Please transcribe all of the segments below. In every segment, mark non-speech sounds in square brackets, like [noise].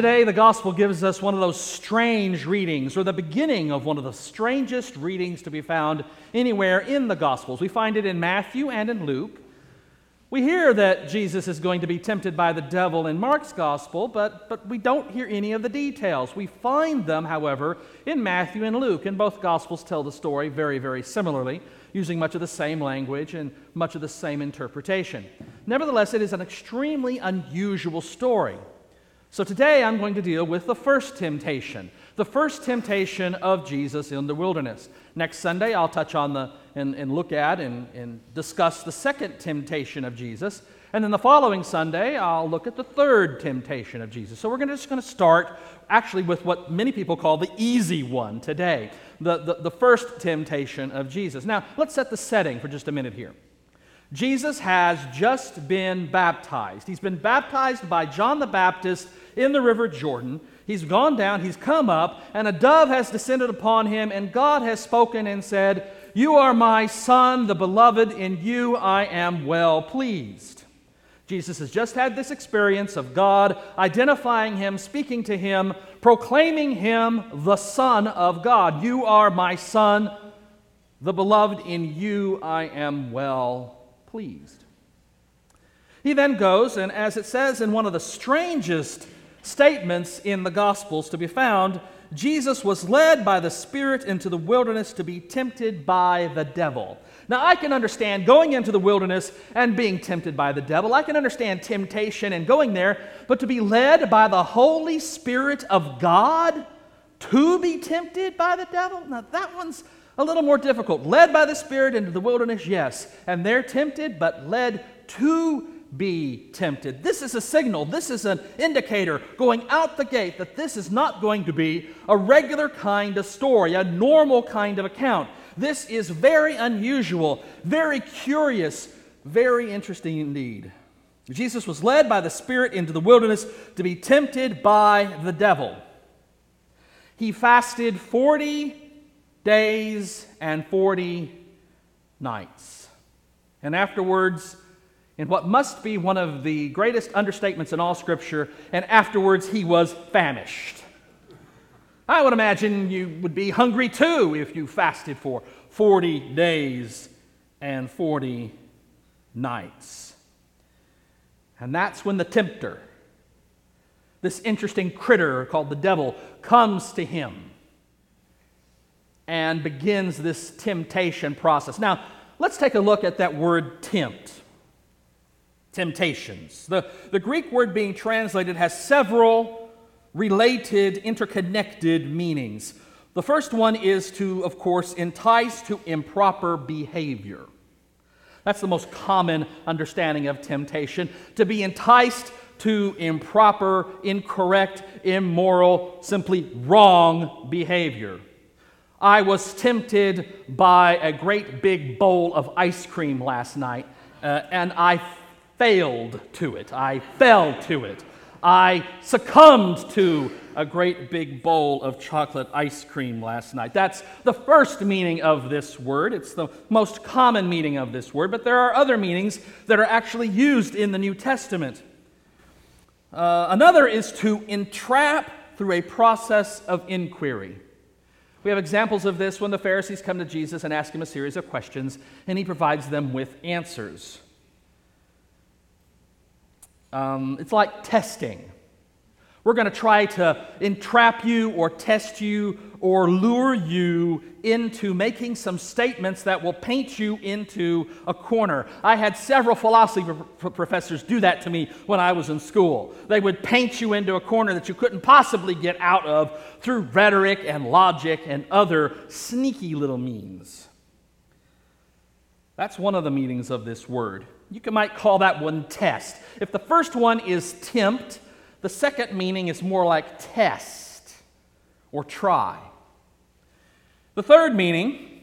Today, the gospel gives us one of those strange readings, or the beginning of one of the strangest readings to be found anywhere in the gospels. We find it in Matthew and in Luke. We hear that Jesus is going to be tempted by the devil in Mark's gospel, but, but we don't hear any of the details. We find them, however, in Matthew and Luke, and both gospels tell the story very, very similarly, using much of the same language and much of the same interpretation. Nevertheless, it is an extremely unusual story. So today I'm going to deal with the first temptation, the first temptation of Jesus in the wilderness. Next Sunday I'll touch on the and, and look at and, and discuss the second temptation of Jesus. And then the following Sunday, I'll look at the third temptation of Jesus. So we're gonna, just going to start actually with what many people call the easy one today, the, the, the first temptation of Jesus. Now, let's set the setting for just a minute here. Jesus has just been baptized. He's been baptized by John the Baptist in the River Jordan. He's gone down, he's come up, and a dove has descended upon him, and God has spoken and said, You are my son, the beloved, in you I am well pleased. Jesus has just had this experience of God identifying him, speaking to him, proclaiming him the Son of God. You are my Son, the beloved, in you I am well pleased. He then goes, and as it says in one of the strangest statements in the Gospels to be found, Jesus was led by the Spirit into the wilderness to be tempted by the devil. Now, I can understand going into the wilderness and being tempted by the devil. I can understand temptation and going there, but to be led by the Holy Spirit of God to be tempted by the devil? Now, that one's a little more difficult. Led by the Spirit into the wilderness, yes. And they're tempted, but led to be tempted. This is a signal, this is an indicator going out the gate that this is not going to be a regular kind of story, a normal kind of account. This is very unusual, very curious, very interesting indeed. Jesus was led by the Spirit into the wilderness to be tempted by the devil. He fasted 40 days and 40 nights. And afterwards, in what must be one of the greatest understatements in all Scripture, and afterwards he was famished. I would imagine you would be hungry too if you fasted for 40 days and 40 nights. And that's when the tempter, this interesting critter called the devil, comes to him and begins this temptation process. Now, let's take a look at that word tempt. Temptations. The, the Greek word being translated has several related, interconnected meanings. The first one is to, of course, entice to improper behavior. That's the most common understanding of temptation to be enticed to improper, incorrect, immoral, simply wrong behavior. I was tempted by a great big bowl of ice cream last night, uh, and I failed to it. I fell to it. I succumbed to a great big bowl of chocolate ice cream last night. That's the first meaning of this word. It's the most common meaning of this word, but there are other meanings that are actually used in the New Testament. Uh, another is to entrap through a process of inquiry. We have examples of this when the Pharisees come to Jesus and ask him a series of questions, and he provides them with answers. Um, it's like testing. We're going to try to entrap you or test you or lure you into making some statements that will paint you into a corner. I had several philosophy professors do that to me when I was in school. They would paint you into a corner that you couldn't possibly get out of through rhetoric and logic and other sneaky little means. That's one of the meanings of this word. You might call that one test. If the first one is tempt, the second meaning is more like test or try. The third meaning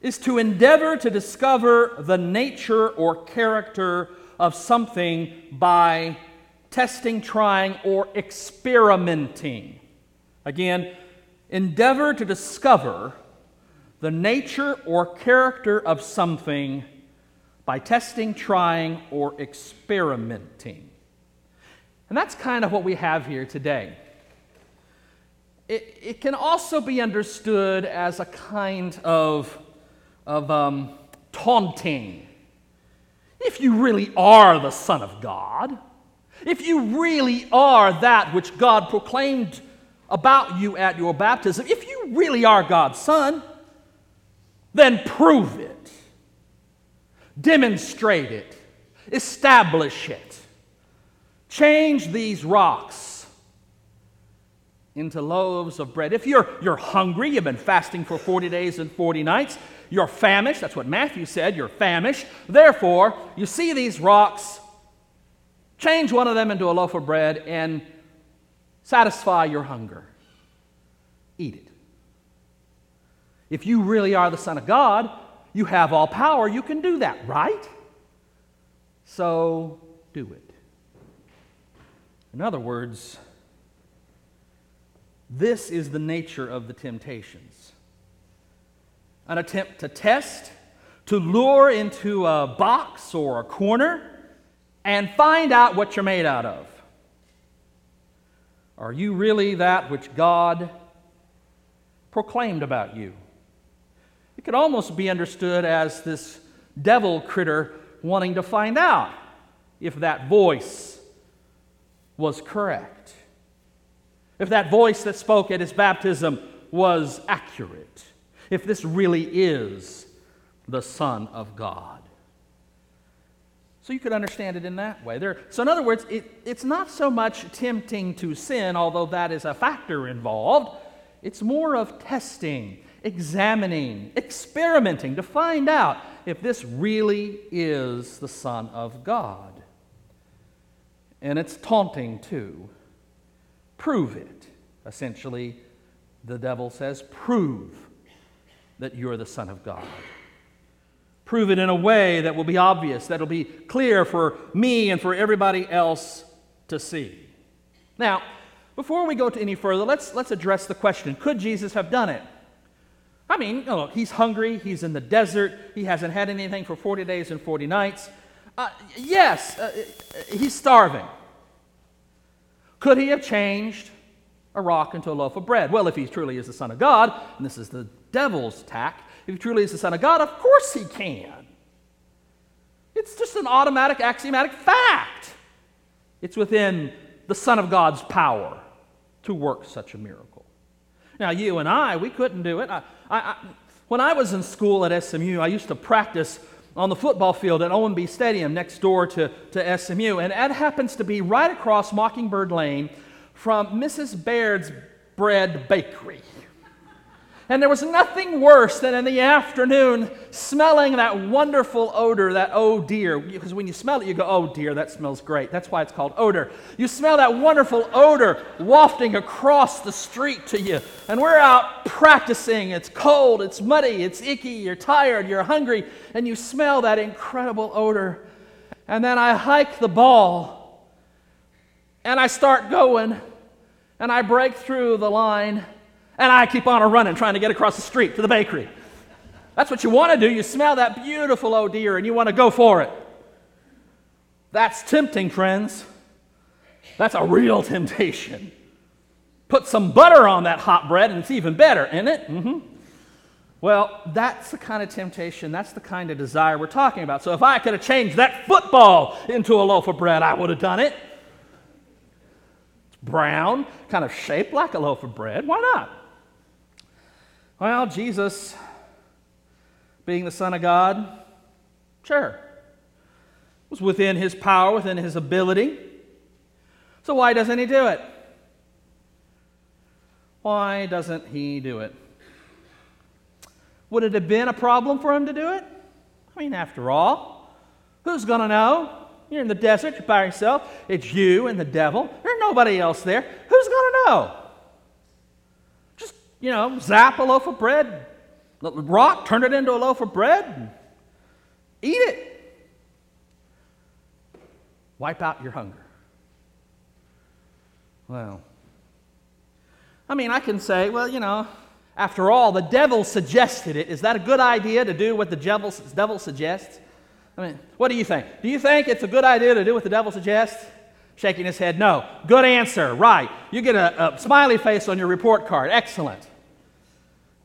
is to endeavor to discover the nature or character of something by testing, trying, or experimenting. Again, endeavor to discover the nature or character of something by testing, trying, or experimenting. And that's kind of what we have here today. It, it can also be understood as a kind of, of um, taunting. If you really are the Son of God, if you really are that which God proclaimed about you at your baptism, if you really are God's Son, then prove it, demonstrate it, establish it. Change these rocks into loaves of bread. If you're, you're hungry, you've been fasting for 40 days and 40 nights, you're famished, that's what Matthew said, you're famished. Therefore, you see these rocks, change one of them into a loaf of bread and satisfy your hunger. Eat it. If you really are the Son of God, you have all power, you can do that, right? So do it. In other words, this is the nature of the temptations an attempt to test, to lure into a box or a corner, and find out what you're made out of. Are you really that which God proclaimed about you? It could almost be understood as this devil critter wanting to find out if that voice was correct, if that voice that spoke at his baptism was accurate, if this really is the Son of God. So you could understand it in that way. There, so, in other words, it, it's not so much tempting to sin, although that is a factor involved. It's more of testing, examining, experimenting to find out if this really is the Son of God. And it's taunting too. Prove it. Essentially, the devil says, prove that you're the Son of God. Prove it in a way that will be obvious, that will be clear for me and for everybody else to see. Now, before we go to any further, let's, let's address the question could Jesus have done it? I mean, look, he's hungry, he's in the desert, he hasn't had anything for 40 days and 40 nights. Uh, yes, uh, he's starving. Could he have changed a rock into a loaf of bread? Well, if he truly is the Son of God, and this is the devil's tack, if he truly is the Son of God, of course he can. It's just an automatic, axiomatic fact. It's within the Son of God's power to work such a miracle. Now, you and I, we couldn't do it. I, I, I, when I was in school at SMU, I used to practice on the football field at Ownby Stadium next door to, to SMU, and that happens to be right across Mockingbird Lane from Mrs. Baird's Bread Bakery. And there was nothing worse than in the afternoon smelling that wonderful odor, that oh dear. Because when you smell it, you go, oh dear, that smells great. That's why it's called odor. You smell that wonderful odor wafting across the street to you. And we're out practicing. It's cold, it's muddy, it's icky, you're tired, you're hungry, and you smell that incredible odor. And then I hike the ball and I start going and I break through the line and I keep on a running, trying to get across the street to the bakery. That's what you want to do. You smell that beautiful oh dear and you want to go for it. That's tempting, friends. That's a real temptation. Put some butter on that hot bread and it's even better, isn't it? Mm-hmm. Well, that's the kind of temptation, that's the kind of desire we're talking about. So if I could have changed that football into a loaf of bread, I would have done it. It's brown, kind of shaped like a loaf of bread. Why not? Well, Jesus, being the Son of God, sure, was within his power, within his ability. So why doesn't he do it? Why doesn't he do it? Would it have been a problem for him to do it? I mean, after all, who's going to know? You're in the desert, you're by yourself. It's you and the devil. There's nobody else there. Who's going to know? You know, zap a loaf of bread, rock, turn it into a loaf of bread, eat it. Wipe out your hunger. Well, I mean, I can say, well, you know, after all, the devil suggested it. Is that a good idea to do what the devil, devil suggests? I mean, what do you think? Do you think it's a good idea to do what the devil suggests? Shaking his head, no. Good answer, right. You get a, a smiley face on your report card. Excellent.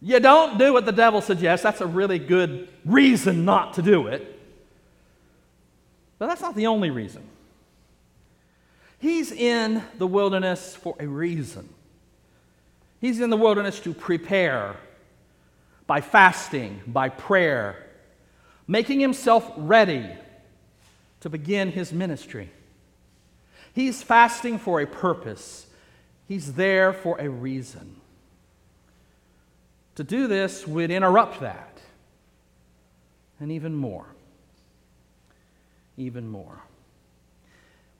You don't do what the devil suggests. That's a really good reason not to do it. But that's not the only reason. He's in the wilderness for a reason. He's in the wilderness to prepare by fasting, by prayer, making himself ready to begin his ministry. He's fasting for a purpose, he's there for a reason. To do this would interrupt that, and even more. Even more.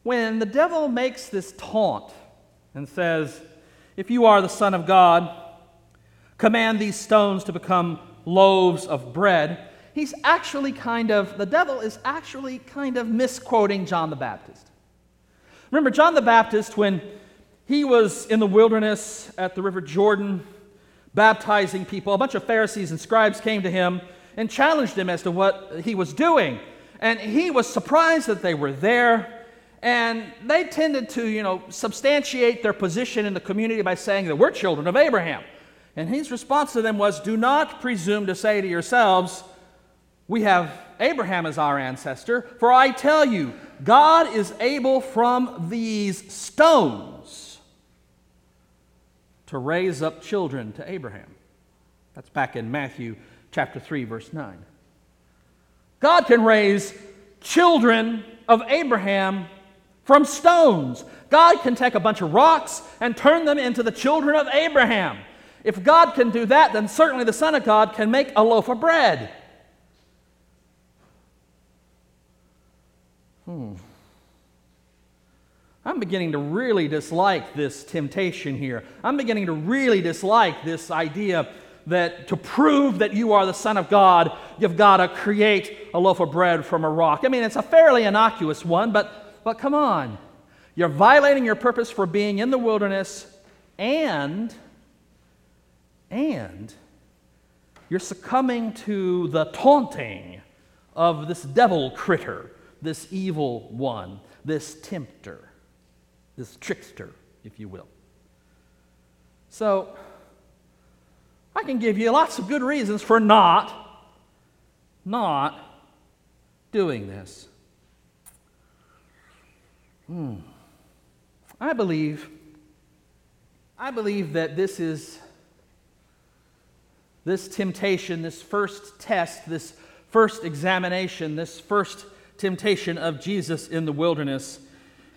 When the devil makes this taunt and says, If you are the Son of God, command these stones to become loaves of bread, he's actually kind of, the devil is actually kind of misquoting John the Baptist. Remember, John the Baptist, when he was in the wilderness at the River Jordan baptizing people, a bunch of Pharisees and scribes came to him and challenged him as to what he was doing. And he was surprised that they were there. And they tended to, you know, substantiate their position in the community by saying that we're children of Abraham. And his response to them was, Do not presume to say to yourselves, We have Abraham as our ancestor, for I tell you, God is able from these stones to raise up children to Abraham. That's back in Matthew chapter 3, verse 9. God can raise children of Abraham from stones. God can take a bunch of rocks and turn them into the children of Abraham. If God can do that, then certainly the Son of God can make a loaf of bread. Hmm. I'm beginning to really dislike this temptation here. I'm beginning to really dislike this idea that to prove that you are the Son of God, you've got to create a loaf of bread from a rock. I mean, it's a fairly innocuous one, but, but come on. You're violating your purpose for being in the wilderness and and you're succumbing to the taunting of this devil critter, this evil one, this tempter, this trickster, if you will. So, I can give you lots of good reasons for not, not doing this. Hmm. I believe, I believe that this is this temptation, this first test, this first examination, this first temptation of Jesus in the wilderness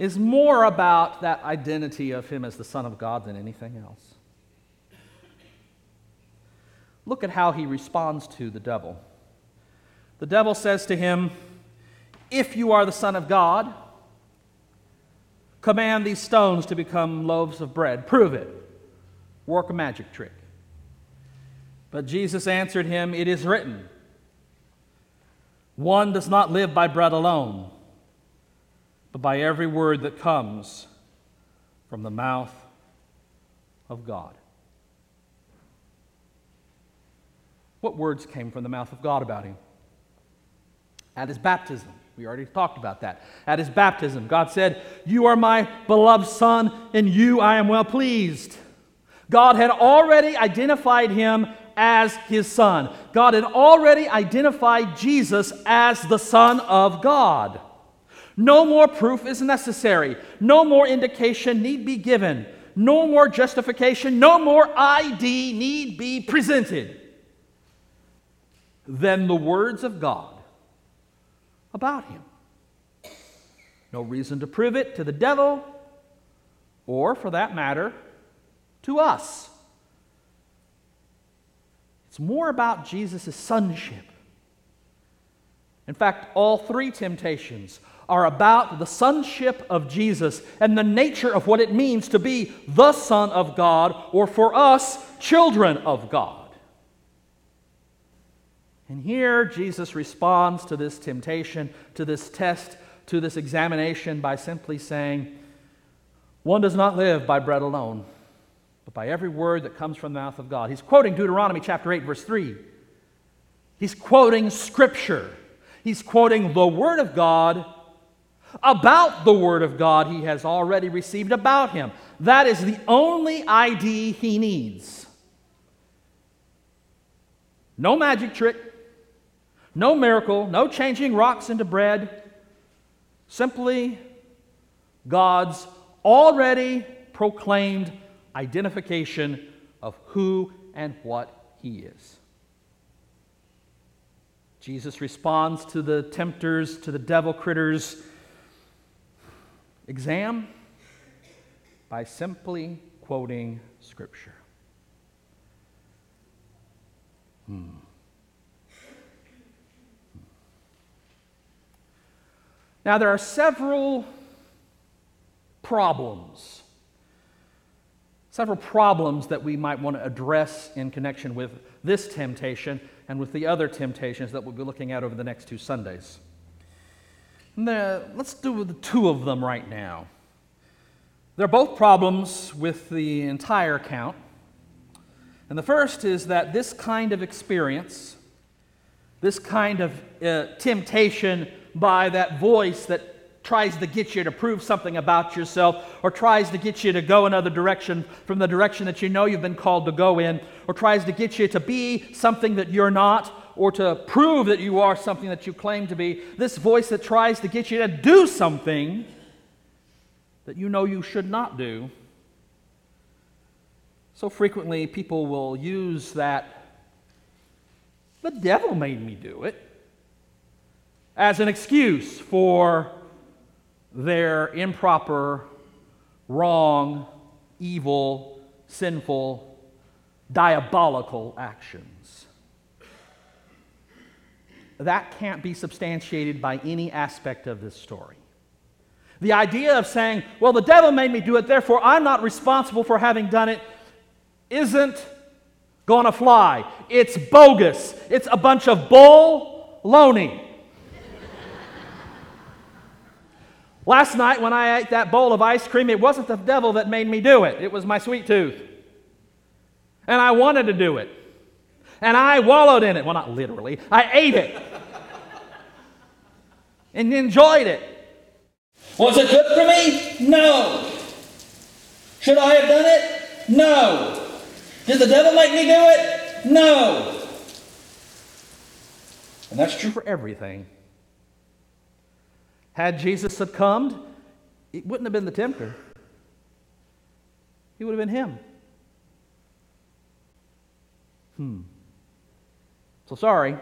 is more about that identity of him as the Son of God than anything else. Look at how he responds to the devil. The devil says to him, If you are the Son of God, command these stones to become loaves of bread. Prove it. Work a magic trick. But Jesus answered him, It is written, one does not live by bread alone, but by every word that comes from the mouth of God. What words came from the mouth of God about him? At his baptism. We already talked about that. At his baptism, God said, You are my beloved Son, in you I am well pleased. God had already identified him as his son. God had already identified Jesus as the Son of God. No more proof is necessary. No more indication need be given. No more justification, no more ID need be presented than the words of God about him. No reason to prove it to the devil, or for that matter, to us. It's more about Jesus' sonship. In fact, all three temptations are about the sonship of Jesus and the nature of what it means to be the Son of God, or for us, children of God. And here, Jesus responds to this temptation, to this test, to this examination by simply saying, One does not live by bread alone but by every word that comes from the mouth of God. He's quoting Deuteronomy chapter 8, verse 3. He's quoting Scripture. He's quoting the Word of God about the Word of God he has already received about him. That is the only ID he needs. No magic trick, no miracle, no changing rocks into bread. Simply God's already proclaimed identification of who and what he is. Jesus responds to the tempters, to the devil critters' exam by simply quoting Scripture. Hmm. Now, there are several problems, several problems that we might want to address in connection with this temptation and with the other temptations that we'll be looking at over the next two Sundays. Let's do the two of them right now. They're both problems with the entire account. And the first is that this kind of experience, this kind of uh, temptation by that voice that tries to get you to prove something about yourself, or tries to get you to go another direction from the direction that you know you've been called to go in, or tries to get you to be something that you're not, or to prove that you are something that you claim to be. This voice that tries to get you to do something that you know you should not do. So frequently, people will use that, the devil made me do it as an excuse for their improper, wrong, evil, sinful, diabolical actions. That can't be substantiated by any aspect of this story. The idea of saying, well, the devil made me do it, therefore I'm not responsible for having done it, isn't going to fly. It's bogus. It's a bunch of bull loney. [laughs] Last night, when I ate that bowl of ice cream, it wasn't the devil that made me do it, it was my sweet tooth. And I wanted to do it. And I wallowed in it. Well, not literally, I ate it and enjoyed it. Was it good for me? No. Should I have done it? No. Did the devil make me do it? No. And that's true for everything. Had Jesus succumbed, it wouldn't have been the tempter, he would have been him. Hmm. So sorry.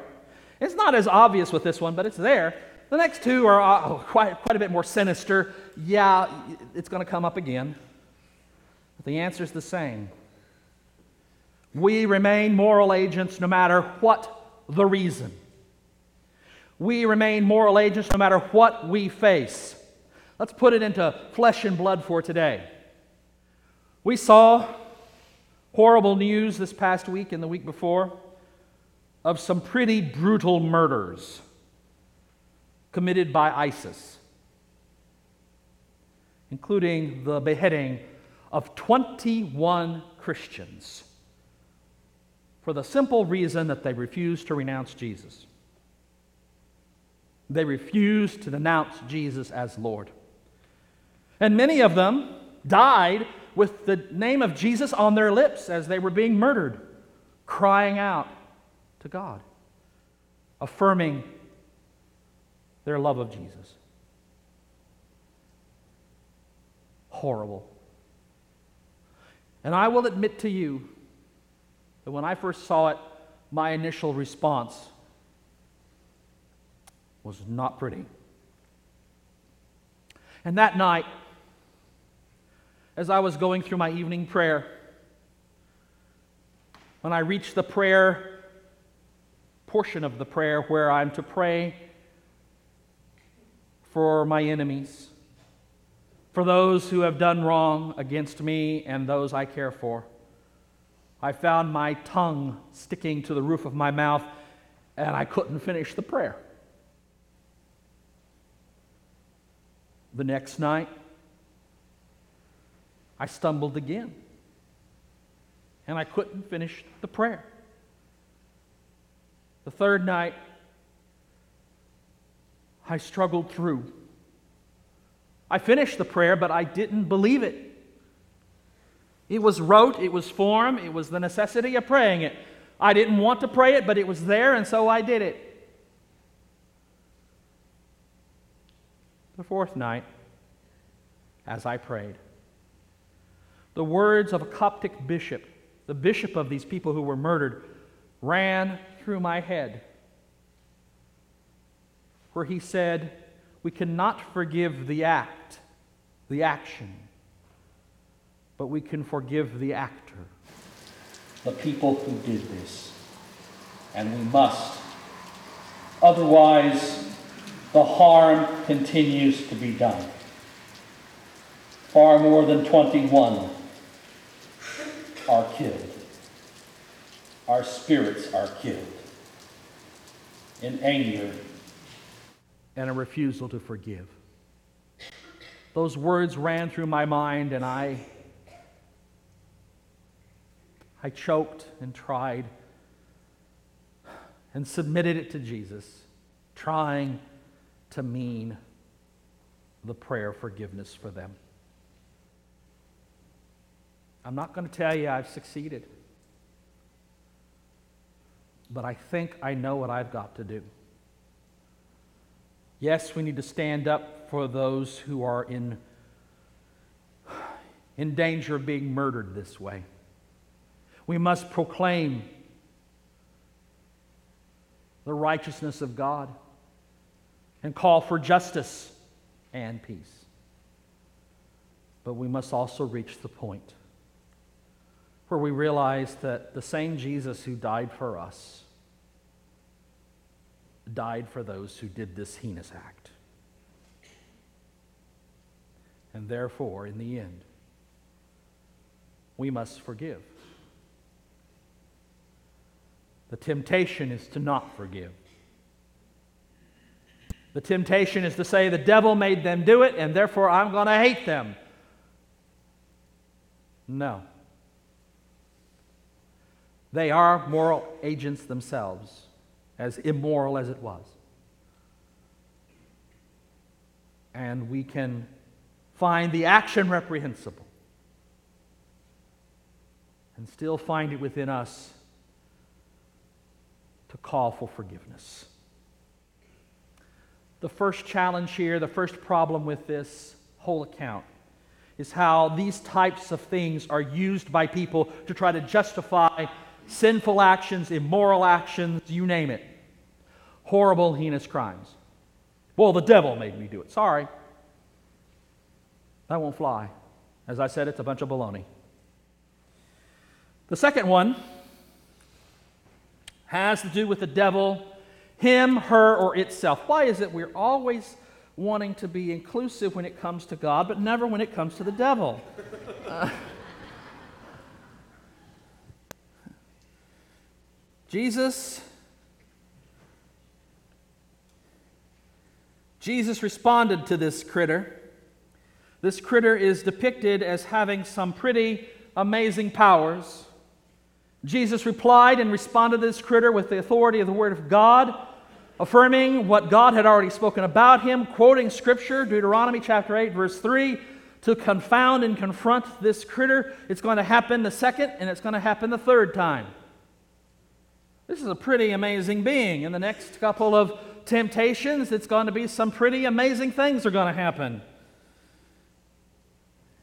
It's not as obvious with this one, but it's there. The next two are uh, quite, quite a bit more sinister. Yeah, it's going to come up again. But the answer is the same. We remain moral agents no matter what the reason. We remain moral agents no matter what we face. Let's put it into flesh and blood for today. We saw horrible news this past week and the week before of some pretty brutal murders committed by ISIS, including the beheading of 21 Christians for the simple reason that they refused to renounce Jesus. They refused to denounce Jesus as Lord. And many of them died with the name of Jesus on their lips as they were being murdered, crying out to God, affirming their love of Jesus. Horrible. And I will admit to you that when I first saw it, my initial response was not pretty. And that night, as I was going through my evening prayer, when I reached the prayer portion of the prayer where I'm to pray for my enemies, for those who have done wrong against me and those I care for, I found my tongue sticking to the roof of my mouth and I couldn't finish the prayer. The next night, I stumbled again. And I couldn't finish the prayer. The third night, I struggled through. I finished the prayer, but I didn't believe it. It was rote, it was form, it was the necessity of praying it. I didn't want to pray it, but it was there, and so I did it. The fourth night, as I prayed, the words of a Coptic bishop, the bishop of these people who were murdered, ran through my head, where he said, We cannot forgive the act, the action, but we can forgive the actor, the people who did this. And we must. Otherwise, the harm continues to be done. Far more than 21 are killed. Our spirits are killed in anger and a refusal to forgive. Those words ran through my mind, and I, I choked and tried and submitted it to Jesus, trying to mean the prayer of forgiveness for them. I'm not going to tell you I've succeeded, but I think I know what I've got to do. Yes, we need to stand up for those who are in, in danger of being murdered this way. We must proclaim the righteousness of God and call for justice and peace. But we must also reach the point where we realize that the same Jesus who died for us died for those who did this heinous act. And therefore, in the end, we must forgive. The temptation is to not forgive. The temptation is to say, the devil made them do it, and therefore I'm going to hate them. No. They are moral agents themselves, as immoral as it was. And we can find the action reprehensible and still find it within us to call for forgiveness. The first challenge here, the first problem with this whole account, is how these types of things are used by people to try to justify sinful actions, immoral actions, you name it. Horrible, heinous crimes. Well, the devil made me do it. Sorry. That won't fly. As I said, it's a bunch of baloney. The second one has to do with the devil, him, her, or itself. Why is it we're always wanting to be inclusive when it comes to God, but never when it comes to the devil? Uh, Jesus Jesus responded to this critter. This critter is depicted as having some pretty amazing powers. Jesus replied and responded to this critter with the authority of the Word of God, affirming what God had already spoken about him, quoting Scripture, Deuteronomy chapter 8, verse 3, to confound and confront this critter. It's going to happen the second, and it's going to happen the third time. This is a pretty amazing being. In the next couple of temptations, it's going to be some pretty amazing things are going to happen.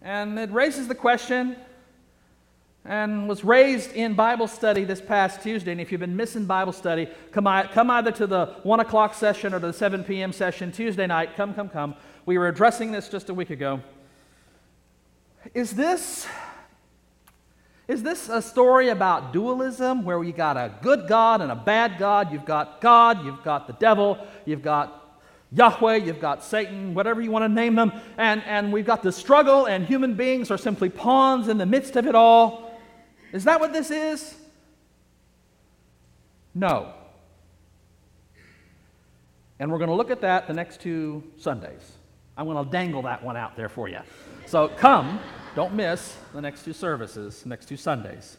And it raises the question and was raised in Bible study this past Tuesday. And if you've been missing Bible study, come, come either to the 1 o'clock session or to the 7 p.m. session Tuesday night. Come, come, come. We were addressing this just a week ago. Is this is this a story about dualism where you got a good God and a bad God? You've got God, you've got the devil, you've got Yahweh, you've got Satan, whatever you want to name them, and, and we've got the struggle, and human beings are simply pawns in the midst of it all. Is that what this is? No. And we're going to look at that the next two Sundays. I'm going to dangle that one out there for you. So come. Don't miss the next two services, next two Sundays,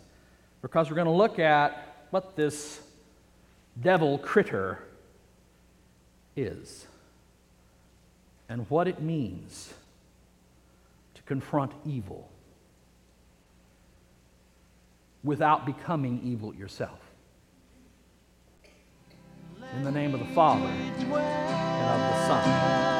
because we're going to look at what this devil critter is and what it means to confront evil without becoming evil yourself. In the name of the Father, and of the Son,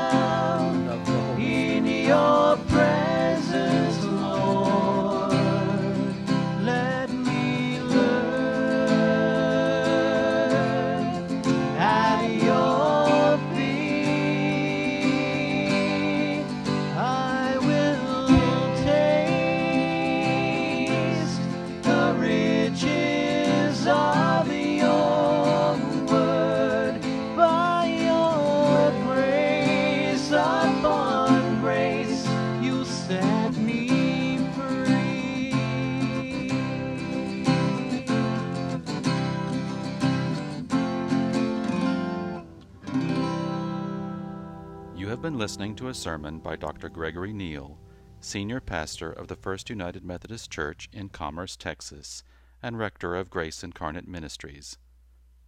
You have been listening to a sermon by Dr. Gregory Neal, Senior Pastor of the First United Methodist Church in Commerce, Texas, and Rector of Grace Incarnate Ministries.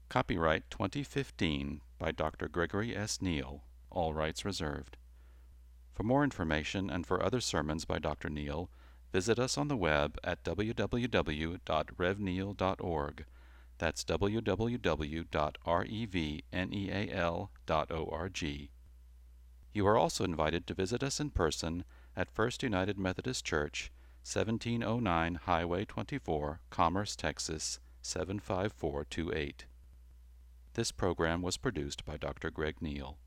Copyright 2015 by Dr. Gregory S. Neal, all rights reserved. For more information and for other sermons by Dr. Neal, visit us on the web at www.revneal.org. That's www.revneal.org. You are also invited to visit us in person at First United Methodist Church, 1709 Highway 24, Commerce, Texas 75428. This program was produced by Dr. Greg Neal.